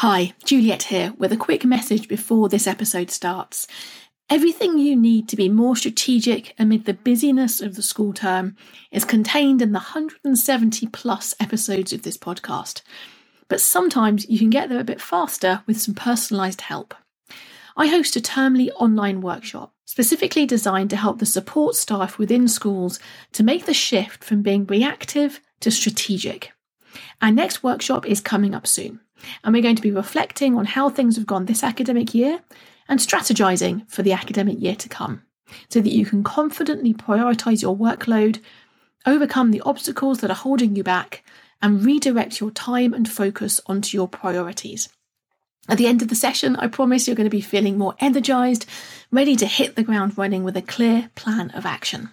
Hi, Juliet here with a quick message before this episode starts. Everything you need to be more strategic amid the busyness of the school term is contained in the 170 plus episodes of this podcast. But sometimes you can get there a bit faster with some personalised help. I host a termly online workshop specifically designed to help the support staff within schools to make the shift from being reactive to strategic. Our next workshop is coming up soon and we're going to be reflecting on how things have gone this academic year and strategizing for the academic year to come so that you can confidently prioritize your workload, overcome the obstacles that are holding you back, and redirect your time and focus onto your priorities. At the end of the session, I promise you're going to be feeling more energized, ready to hit the ground running with a clear plan of action.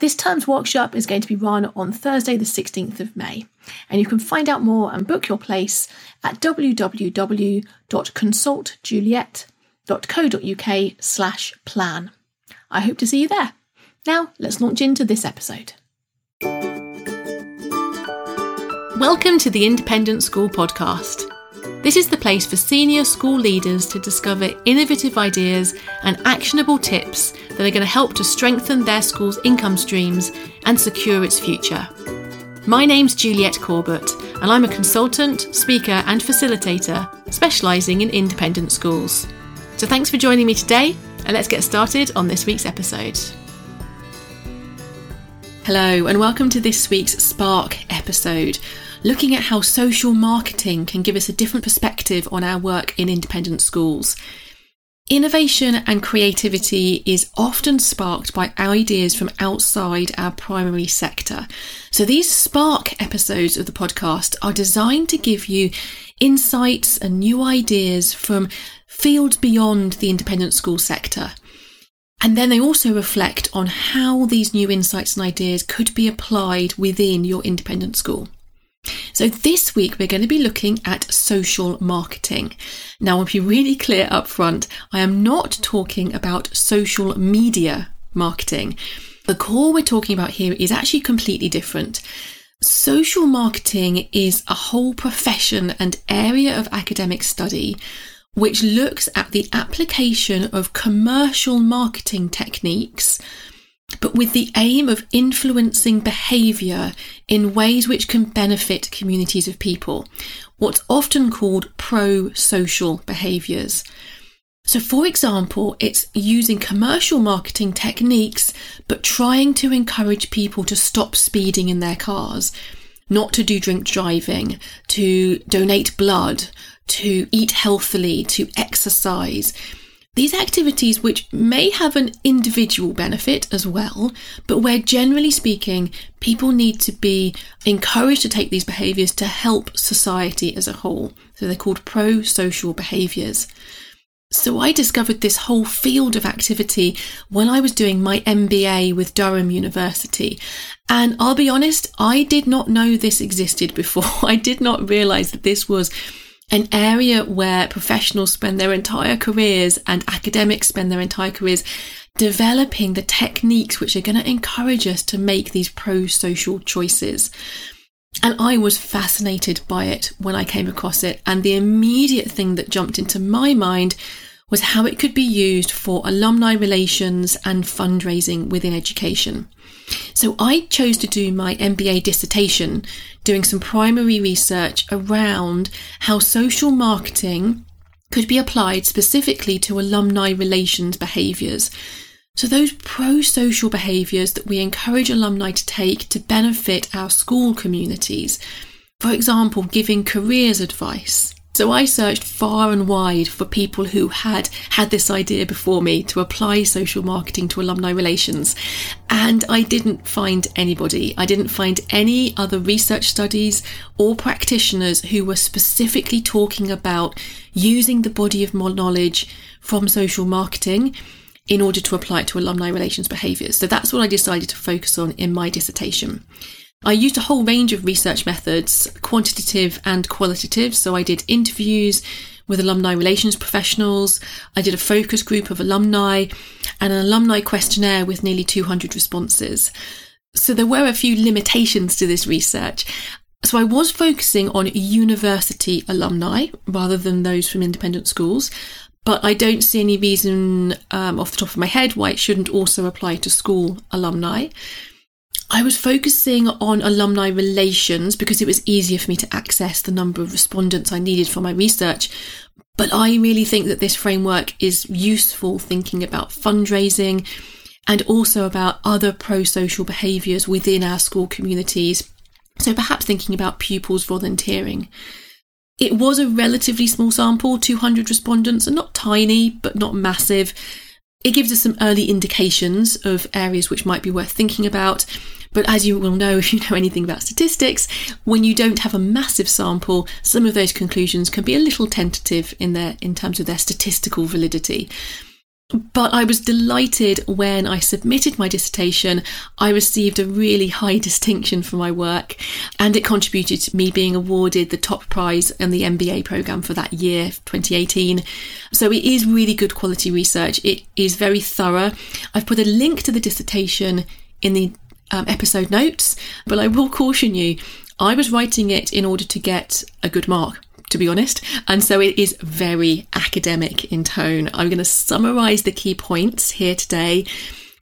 This term's workshop is going to be run on Thursday, the 16th of May, and you can find out more and book your place at www.consultjuliet.co.uk slash plan. I hope to see you there. Now, let's launch into this episode. Welcome to the Independent School Podcast. This is the place for senior school leaders to discover innovative ideas and actionable tips that are going to help to strengthen their school's income streams and secure its future. My name's Juliet Corbett, and I'm a consultant, speaker, and facilitator specialising in independent schools. So thanks for joining me today, and let's get started on this week's episode. Hello, and welcome to this week's Spark episode looking at how social marketing can give us a different perspective on our work in independent schools. Innovation and creativity is often sparked by ideas from outside our primary sector. So these Spark episodes of the podcast are designed to give you insights and new ideas from fields beyond the independent school sector. And then they also reflect on how these new insights and ideas could be applied within your independent school. So, this week we're going to be looking at social marketing. Now, I'll be really clear up front I am not talking about social media marketing. The core we're talking about here is actually completely different. Social marketing is a whole profession and area of academic study which looks at the application of commercial marketing techniques but with the aim of influencing behaviour in ways which can benefit communities of people, what's often called pro social behaviours. So, for example, it's using commercial marketing techniques, but trying to encourage people to stop speeding in their cars, not to do drink driving, to donate blood, to eat healthily, to exercise these activities, which may have an individual benefit as well, but where generally speaking, people need to be encouraged to take these behaviours to help society as a whole. So they're called pro social behaviours. So I discovered this whole field of activity when I was doing my MBA with Durham University. And I'll be honest, I did not know this existed before. I did not realize that this was an area where professionals spend their entire careers and academics spend their entire careers developing the techniques which are going to encourage us to make these pro social choices. And I was fascinated by it when I came across it. And the immediate thing that jumped into my mind was how it could be used for alumni relations and fundraising within education. So I chose to do my MBA dissertation doing some primary research around how social marketing could be applied specifically to alumni relations behaviours. So, those pro social behaviours that we encourage alumni to take to benefit our school communities. For example, giving careers advice, so I searched far and wide for people who had had this idea before me to apply social marketing to alumni relations. And I didn't find anybody. I didn't find any other research studies or practitioners who were specifically talking about using the body of knowledge from social marketing in order to apply it to alumni relations behaviours. So that's what I decided to focus on in my dissertation. I used a whole range of research methods, quantitative and qualitative. So I did interviews with alumni relations professionals. I did a focus group of alumni and an alumni questionnaire with nearly 200 responses. So there were a few limitations to this research. So I was focusing on university alumni rather than those from independent schools, but I don't see any reason um, off the top of my head why it shouldn't also apply to school alumni. I was focusing on alumni relations because it was easier for me to access the number of respondents I needed for my research. But I really think that this framework is useful thinking about fundraising and also about other pro social behaviours within our school communities. So perhaps thinking about pupils volunteering. It was a relatively small sample, 200 respondents, and not tiny, but not massive. It gives us some early indications of areas which might be worth thinking about. But as you will know if you know anything about statistics, when you don't have a massive sample, some of those conclusions can be a little tentative in their in terms of their statistical validity. But I was delighted when I submitted my dissertation. I received a really high distinction for my work, and it contributed to me being awarded the top prize in the MBA programme for that year, 2018. So it is really good quality research. It is very thorough. I've put a link to the dissertation in the um, episode notes, but I will caution you I was writing it in order to get a good mark to be honest. And so it is very academic in tone. I'm going to summarize the key points here today.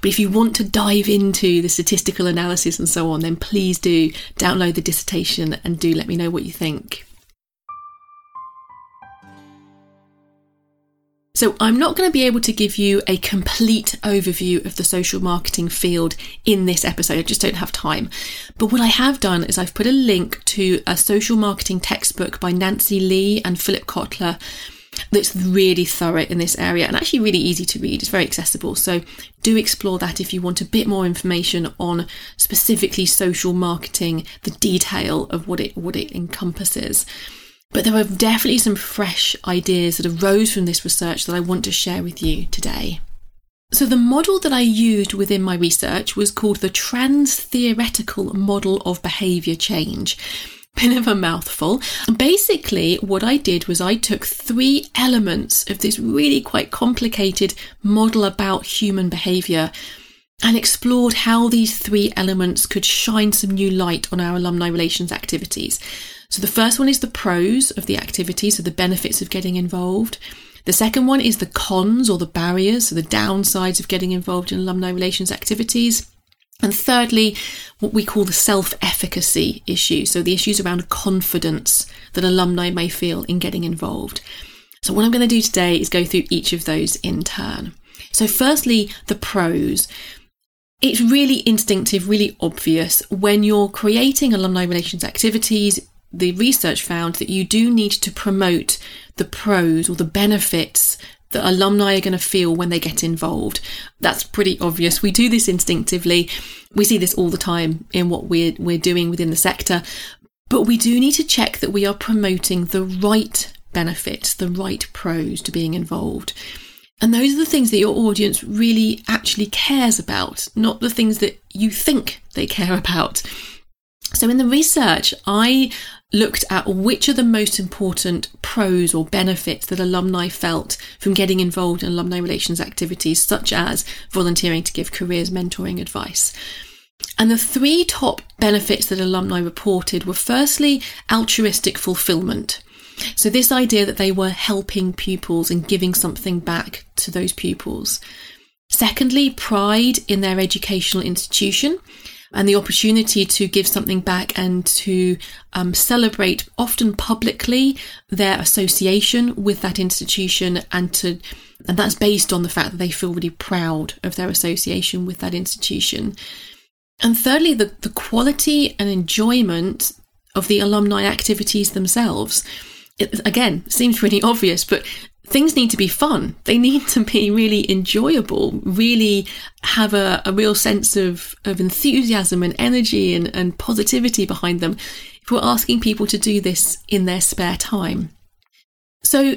But if you want to dive into the statistical analysis and so on, then please do download the dissertation and do let me know what you think. So, I'm not going to be able to give you a complete overview of the social marketing field in this episode. I just don't have time. But what I have done is I've put a link to a social marketing textbook by Nancy Lee and Philip Kotler that's really thorough in this area and actually really easy to read. It's very accessible. So, do explore that if you want a bit more information on specifically social marketing, the detail of what it what it encompasses. But there were definitely some fresh ideas that arose from this research that I want to share with you today. So, the model that I used within my research was called the Trans Theoretical Model of Behaviour Change. Bit of a mouthful. Basically, what I did was I took three elements of this really quite complicated model about human behaviour and explored how these three elements could shine some new light on our alumni relations activities. So the first one is the pros of the activity, so the benefits of getting involved. The second one is the cons or the barriers, so the downsides of getting involved in alumni relations activities. And thirdly, what we call the self efficacy issue, so the issues around confidence that alumni may feel in getting involved. So, what I'm going to do today is go through each of those in turn. So, firstly, the pros. It's really instinctive, really obvious when you're creating alumni relations activities, the research found that you do need to promote the pros or the benefits that alumni are going to feel when they get involved. That's pretty obvious. We do this instinctively. We see this all the time in what we're, we're doing within the sector. But we do need to check that we are promoting the right benefits, the right pros to being involved. And those are the things that your audience really actually cares about, not the things that you think they care about. So, in the research, I looked at which are the most important pros or benefits that alumni felt from getting involved in alumni relations activities, such as volunteering to give careers mentoring advice. And the three top benefits that alumni reported were firstly, altruistic fulfillment. So, this idea that they were helping pupils and giving something back to those pupils. Secondly, pride in their educational institution and the opportunity to give something back and to um, celebrate, often publicly, their association with that institution, and to and that's based on the fact that they feel really proud of their association with that institution. And thirdly, the, the quality and enjoyment of the alumni activities themselves. It, again, seems really obvious, but things need to be fun. They need to be really enjoyable, really have a, a real sense of, of enthusiasm and energy and, and positivity behind them if we're asking people to do this in their spare time. So,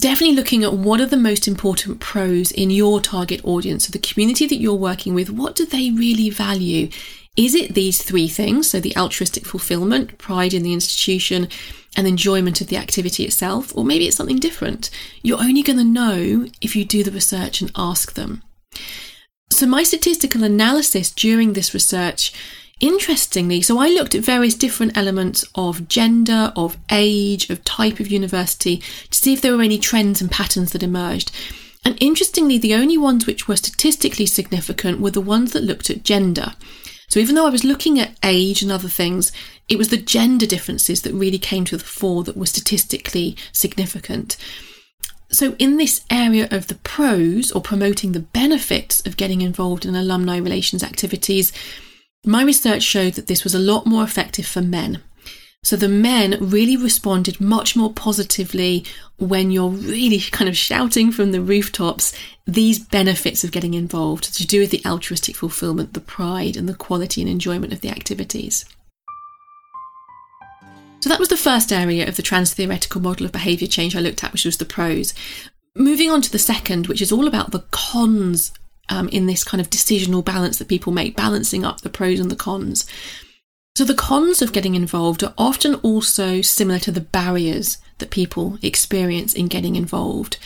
definitely looking at what are the most important pros in your target audience, so the community that you're working with, what do they really value? Is it these three things? So, the altruistic fulfillment, pride in the institution, and enjoyment of the activity itself, or maybe it's something different. You're only going to know if you do the research and ask them. So, my statistical analysis during this research Interestingly, so I looked at various different elements of gender, of age, of type of university to see if there were any trends and patterns that emerged. And interestingly, the only ones which were statistically significant were the ones that looked at gender. So even though I was looking at age and other things, it was the gender differences that really came to the fore that were statistically significant. So, in this area of the pros or promoting the benefits of getting involved in alumni relations activities, my research showed that this was a lot more effective for men. So the men really responded much more positively when you're really kind of shouting from the rooftops these benefits of getting involved to do with the altruistic fulfillment, the pride, and the quality and enjoyment of the activities. So that was the first area of the trans theoretical model of behaviour change I looked at, which was the pros. Moving on to the second, which is all about the cons um, in this kind of decisional balance that people make, balancing up the pros and the cons. So, the cons of getting involved are often also similar to the barriers that people experience in getting involved.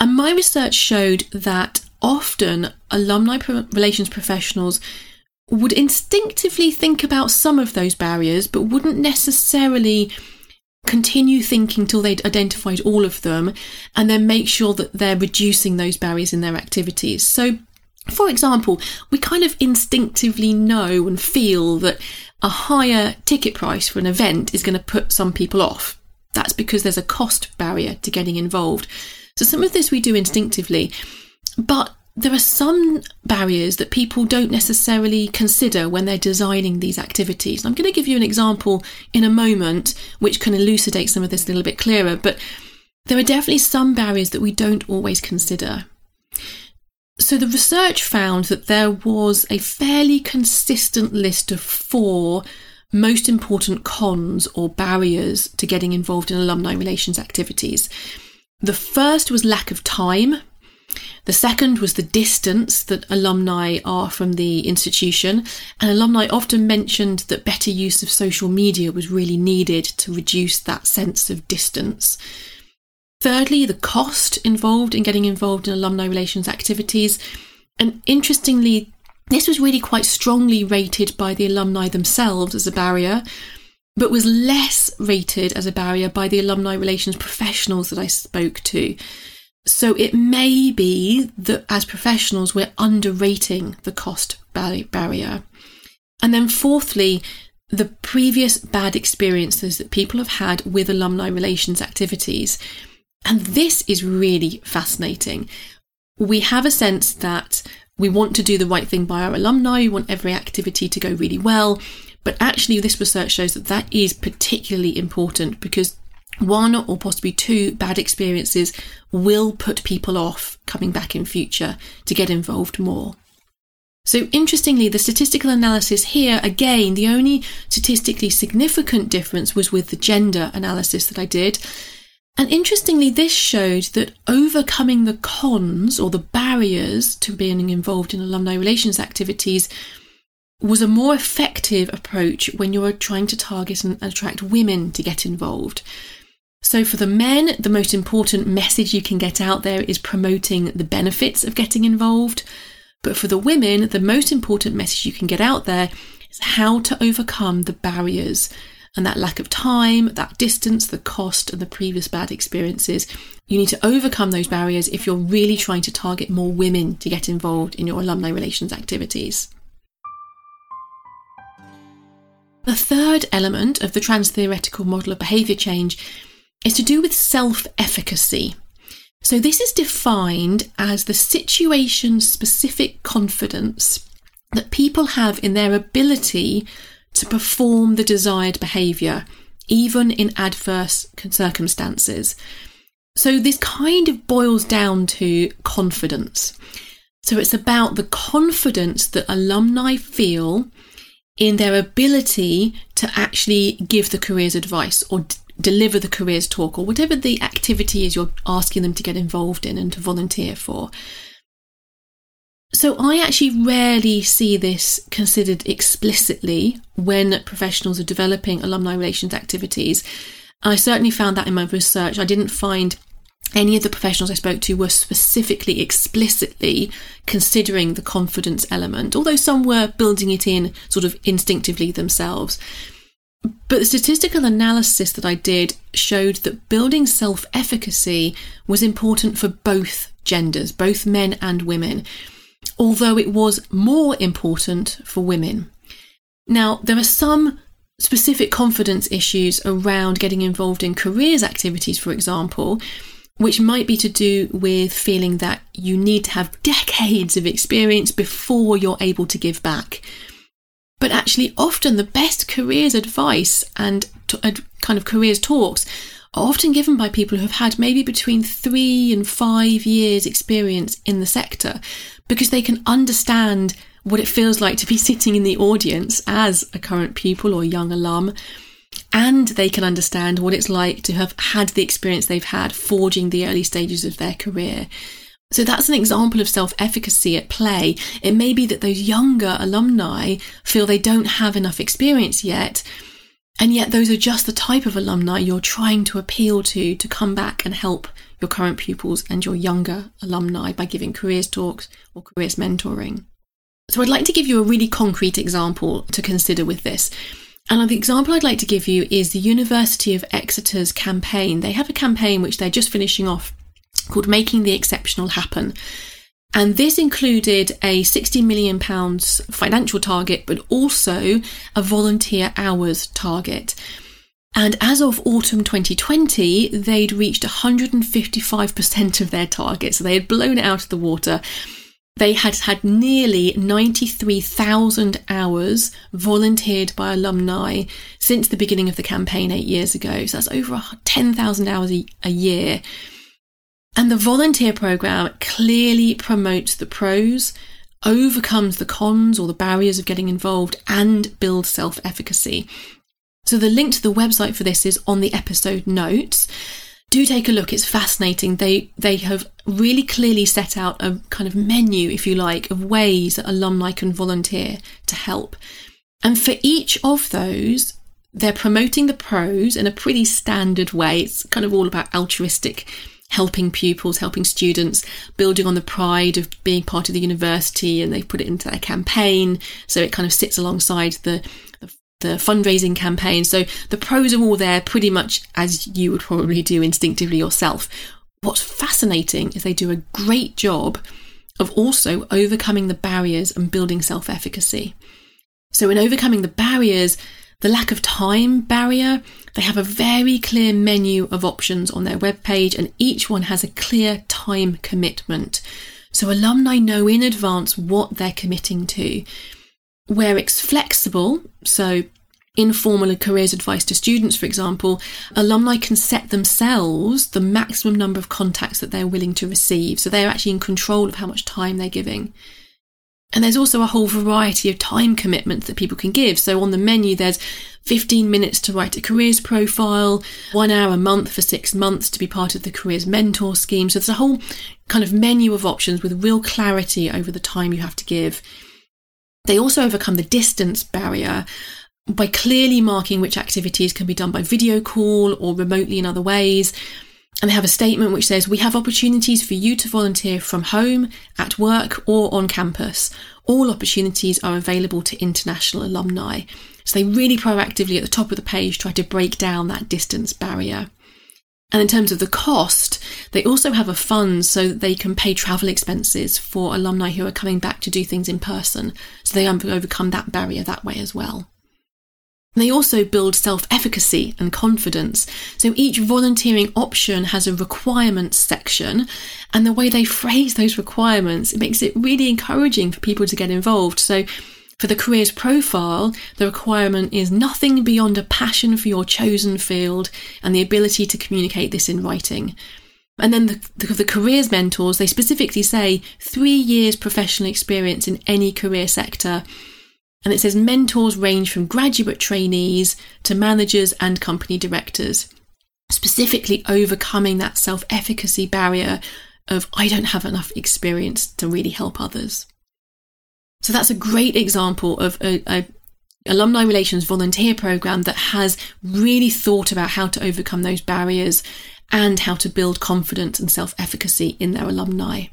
And my research showed that often alumni relations professionals would instinctively think about some of those barriers, but wouldn't necessarily continue thinking till they'd identified all of them and then make sure that they're reducing those barriers in their activities. So, for example, we kind of instinctively know and feel that a higher ticket price for an event is going to put some people off. That's because there's a cost barrier to getting involved. So some of this we do instinctively, but there are some barriers that people don't necessarily consider when they're designing these activities. I'm going to give you an example in a moment which can elucidate some of this a little bit clearer, but there are definitely some barriers that we don't always consider. So the research found that there was a fairly consistent list of four most important cons or barriers to getting involved in alumni relations activities. The first was lack of time. The second was the distance that alumni are from the institution, and alumni often mentioned that better use of social media was really needed to reduce that sense of distance. Thirdly, the cost involved in getting involved in alumni relations activities. And interestingly, this was really quite strongly rated by the alumni themselves as a barrier, but was less rated as a barrier by the alumni relations professionals that I spoke to. So it may be that as professionals, we're underrating the cost barrier. And then, fourthly, the previous bad experiences that people have had with alumni relations activities. And this is really fascinating. We have a sense that we want to do the right thing by our alumni, we want every activity to go really well. But actually, this research shows that that is particularly important because one or possibly two bad experiences will put people off coming back in future to get involved more. So, interestingly, the statistical analysis here, again, the only statistically significant difference was with the gender analysis that I did. And interestingly, this showed that overcoming the cons or the barriers to being involved in alumni relations activities was a more effective approach when you're trying to target and attract women to get involved. So, for the men, the most important message you can get out there is promoting the benefits of getting involved. But for the women, the most important message you can get out there is how to overcome the barriers and that lack of time, that distance, the cost, and the previous bad experiences. You need to overcome those barriers if you're really trying to target more women to get involved in your alumni relations activities. The third element of the trans theoretical model of behaviour change is to do with self efficacy. So, this is defined as the situation specific confidence that people have in their ability to perform the desired behaviour, even in adverse circumstances. So, this kind of boils down to confidence. So, it's about the confidence that alumni feel in their ability to actually give the careers advice or d- deliver the careers talk or whatever the activity is you're asking them to get involved in and to volunteer for. So I actually rarely see this considered explicitly when professionals are developing alumni relations activities. I certainly found that in my research. I didn't find any of the professionals I spoke to were specifically, explicitly considering the confidence element, although some were building it in sort of instinctively themselves. But the statistical analysis that I did showed that building self efficacy was important for both genders, both men and women, although it was more important for women. Now, there are some specific confidence issues around getting involved in careers activities, for example, which might be to do with feeling that you need to have decades of experience before you're able to give back. But actually, often the best careers advice and t- kind of careers talks are often given by people who have had maybe between three and five years' experience in the sector because they can understand what it feels like to be sitting in the audience as a current pupil or young alum. And they can understand what it's like to have had the experience they've had forging the early stages of their career. So that's an example of self efficacy at play. It may be that those younger alumni feel they don't have enough experience yet, and yet those are just the type of alumni you're trying to appeal to to come back and help your current pupils and your younger alumni by giving careers talks or careers mentoring. So I'd like to give you a really concrete example to consider with this. And the example I'd like to give you is the University of Exeter's campaign. They have a campaign which they're just finishing off called Making the Exceptional Happen. And this included a £60 million financial target, but also a volunteer hours target. And as of autumn 2020, they'd reached 155% of their target. So they had blown it out of the water. They had had nearly 93,000 hours volunteered by alumni since the beginning of the campaign eight years ago. So that's over 10,000 hours a year. And the volunteer program clearly promotes the pros, overcomes the cons or the barriers of getting involved, and builds self efficacy. So the link to the website for this is on the episode notes do take a look. It's fascinating. They they have really clearly set out a kind of menu, if you like, of ways that alumni can volunteer to help. And for each of those, they're promoting the pros in a pretty standard way. It's kind of all about altruistic helping pupils, helping students, building on the pride of being part of the university, and they put it into their campaign. So it kind of sits alongside the the fundraising campaign. So the pros are all there pretty much as you would probably do instinctively yourself. What's fascinating is they do a great job of also overcoming the barriers and building self efficacy. So, in overcoming the barriers, the lack of time barrier, they have a very clear menu of options on their webpage, and each one has a clear time commitment. So, alumni know in advance what they're committing to where it's flexible, so informal careers advice to students, for example, alumni can set themselves the maximum number of contacts that they're willing to receive. So they're actually in control of how much time they're giving. And there's also a whole variety of time commitments that people can give. So on the menu, there's 15 minutes to write a careers profile, one hour a month for six months to be part of the careers mentor scheme. So there's a whole kind of menu of options with real clarity over the time you have to give. They also overcome the distance barrier by clearly marking which activities can be done by video call or remotely in other ways. And they have a statement which says, We have opportunities for you to volunteer from home, at work, or on campus. All opportunities are available to international alumni. So they really proactively at the top of the page try to break down that distance barrier. And in terms of the cost, they also have a fund so that they can pay travel expenses for alumni who are coming back to do things in person. So they overcome that barrier that way as well. They also build self efficacy and confidence. So each volunteering option has a requirements section, and the way they phrase those requirements, it makes it really encouraging for people to get involved. So for the careers profile, the requirement is nothing beyond a passion for your chosen field and the ability to communicate this in writing. And then the, the, the, careers mentors, they specifically say three years professional experience in any career sector. And it says mentors range from graduate trainees to managers and company directors, specifically overcoming that self efficacy barrier of I don't have enough experience to really help others. So that's a great example of a, a alumni relations volunteer program that has really thought about how to overcome those barriers and how to build confidence and self efficacy in their alumni.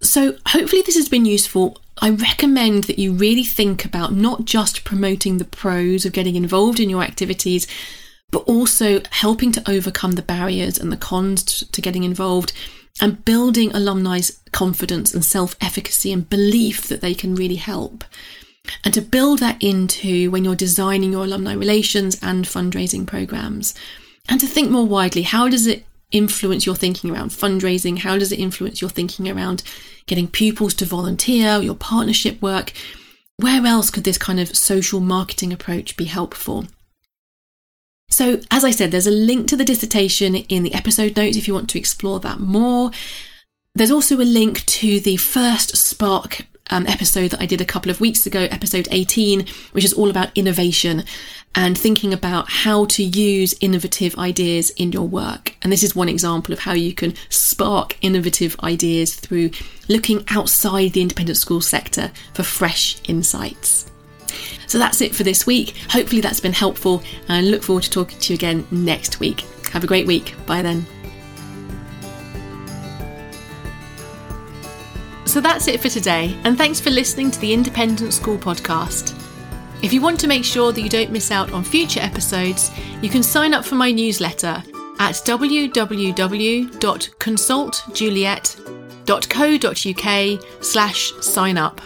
So, hopefully, this has been useful. I recommend that you really think about not just promoting the pros of getting involved in your activities, but also helping to overcome the barriers and the cons to getting involved and building alumni's confidence and self efficacy and belief that they can really help. And to build that into when you're designing your alumni relations and fundraising programs. And to think more widely how does it influence your thinking around fundraising? How does it influence your thinking around getting pupils to volunteer, your partnership work? Where else could this kind of social marketing approach be helpful? So, as I said, there's a link to the dissertation in the episode notes if you want to explore that more. There's also a link to the first Spark um, episode that I did a couple of weeks ago, episode 18, which is all about innovation and thinking about how to use innovative ideas in your work. And this is one example of how you can spark innovative ideas through looking outside the independent school sector for fresh insights. So that's it for this week. Hopefully, that's been helpful, and I look forward to talking to you again next week. Have a great week. Bye then. So that's it for today, and thanks for listening to the Independent School Podcast. If you want to make sure that you don't miss out on future episodes, you can sign up for my newsletter at www.consultjuliet.co.uk slash sign up.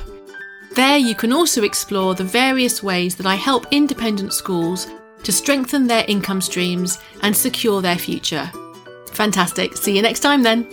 There you can also explore the various ways that I help independent schools to strengthen their income streams and secure their future. Fantastic. See you next time then.